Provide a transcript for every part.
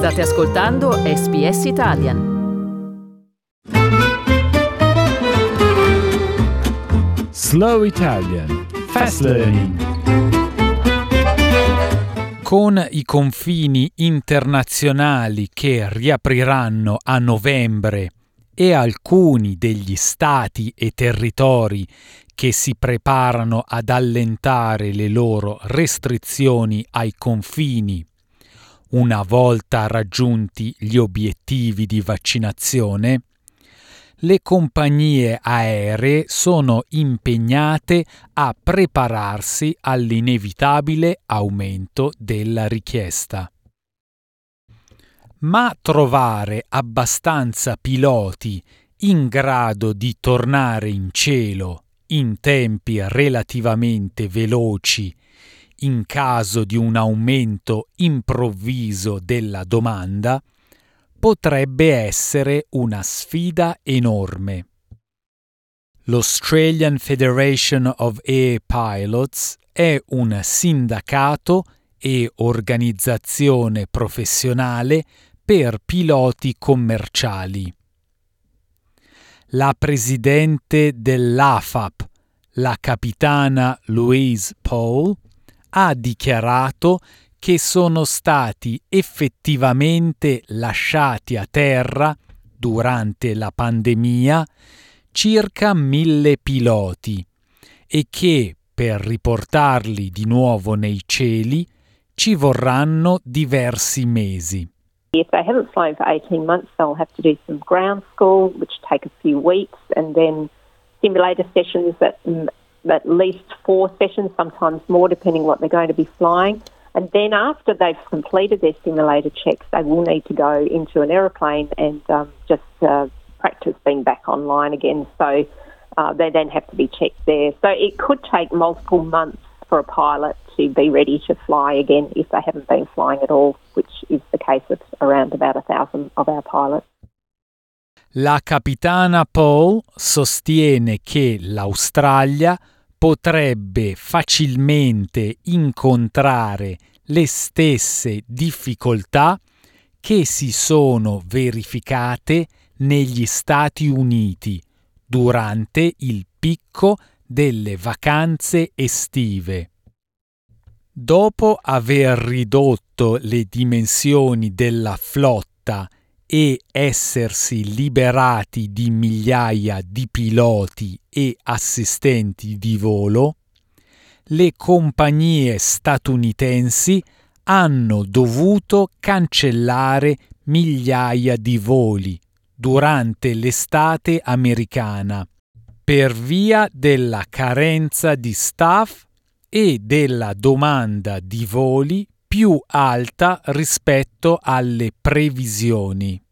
State ascoltando SBS Italian. Slow Italian Fast Learning. Con i confini internazionali che riapriranno a novembre e alcuni degli stati e territori che si preparano ad allentare le loro restrizioni ai confini una volta raggiunti gli obiettivi di vaccinazione, le compagnie aeree sono impegnate a prepararsi all'inevitabile aumento della richiesta. Ma trovare abbastanza piloti in grado di tornare in cielo in tempi relativamente veloci in caso di un aumento improvviso della domanda potrebbe essere una sfida enorme. L'Australian Federation of Air Pilots è un sindacato e organizzazione professionale per piloti commerciali. La presidente dell'AFAP, la capitana Louise Paul, ha dichiarato che sono stati effettivamente lasciati a terra durante la pandemia circa mille piloti e che per riportarli di nuovo nei cieli ci vorranno diversi mesi. If they haven't flown for 18 months, they'll have to do some ground school, which take a few weeks, and then simulator sessions that at least four sessions, sometimes more, depending what they're going to be flying. And then after they've completed their simulator checks, they will need to go into an aeroplane and um, just uh, practice being back online again. So uh, they then have to be checked there. So it could take multiple months for a pilot to be ready to fly again if they haven't been flying at all, which is the case of around about a thousand of our pilots. La capitana Paul sostiene che l'Australia potrebbe facilmente incontrare le stesse difficoltà che si sono verificate negli Stati Uniti durante il picco delle vacanze estive. Dopo aver ridotto le dimensioni della flotta e essersi liberati di migliaia di piloti e assistenti di volo, le compagnie statunitensi hanno dovuto cancellare migliaia di voli durante l'estate americana per via della carenza di staff e della domanda di voli più alta rispetto alle previsioni.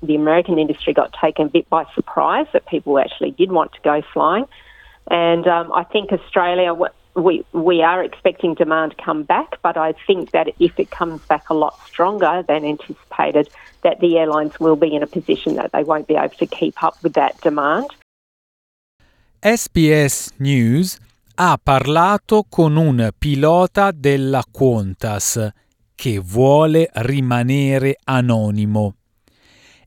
The American industry got taken a bit by surprise that people actually did want to go flying. And um, I think Australia, we, we are expecting demand to come back, but I think that if it comes back a lot stronger than anticipated, that the airlines will be in a position that they won't be able to keep up with that demand. SBS News ha parlato con un pilota della Qantas che vuole rimanere anonimo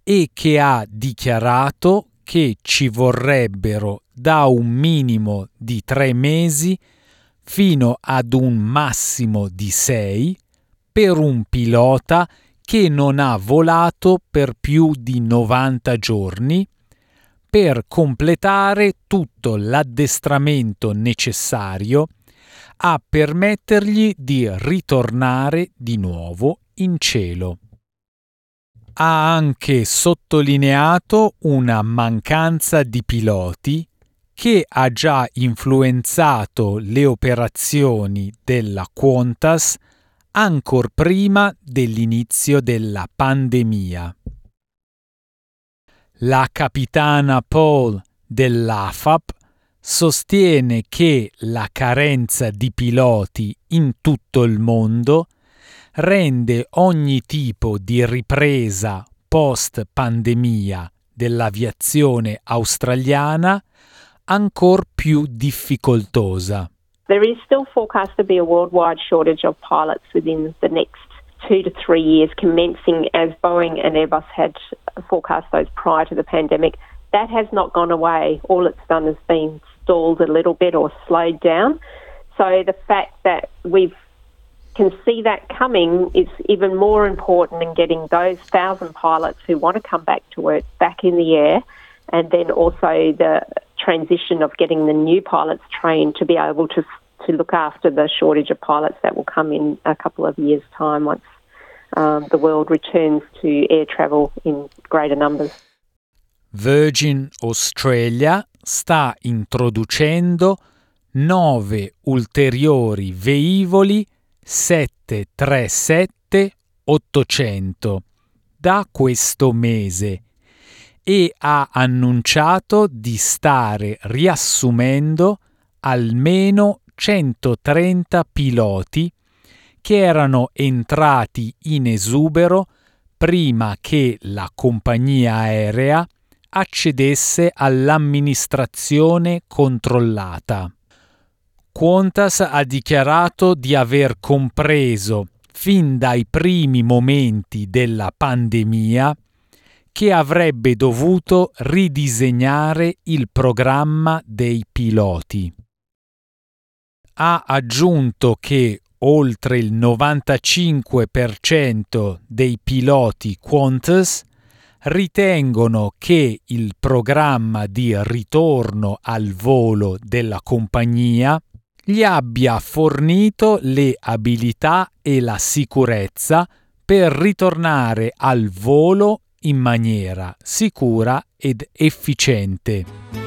e che ha dichiarato che ci vorrebbero da un minimo di tre mesi fino ad un massimo di sei per un pilota che non ha volato per più di 90 giorni per completare tutto l'addestramento necessario a permettergli di ritornare di nuovo in cielo. Ha anche sottolineato una mancanza di piloti che ha già influenzato le operazioni della Qantas ancor prima dell'inizio della pandemia. La capitana Paul dell'AFAP sostiene che la carenza di piloti in tutto il mondo rende ogni tipo di ripresa post pandemia dell'aviazione australiana ancor più difficoltosa. There is still forecast to be a worldwide shortage of pilots within the next two to three years, commencing as Boeing and Airbus had forecast those prior to the pandemic. That has not gone away. All it's done has been stalled a little bit or slowed down. So the fact that we can see that coming is even more important in getting those thousand pilots who want to come back to work back in the air, and then also the transition of getting the new pilots trained to be able to to look after the shortage of pilots that will come in a couple of years' time once um, the world returns to air travel in greater numbers. Virgin Australia sta introducendo nove ulteriori velivoli 737-800 da questo mese e ha annunciato di stare riassumendo almeno 130 piloti che erano entrati in esubero prima che la compagnia aerea accedesse all'amministrazione controllata. Qantas ha dichiarato di aver compreso fin dai primi momenti della pandemia che avrebbe dovuto ridisegnare il programma dei piloti. Ha aggiunto che oltre il 95% dei piloti Qantas ritengono che il programma di ritorno al volo della compagnia gli abbia fornito le abilità e la sicurezza per ritornare al volo in maniera sicura ed efficiente.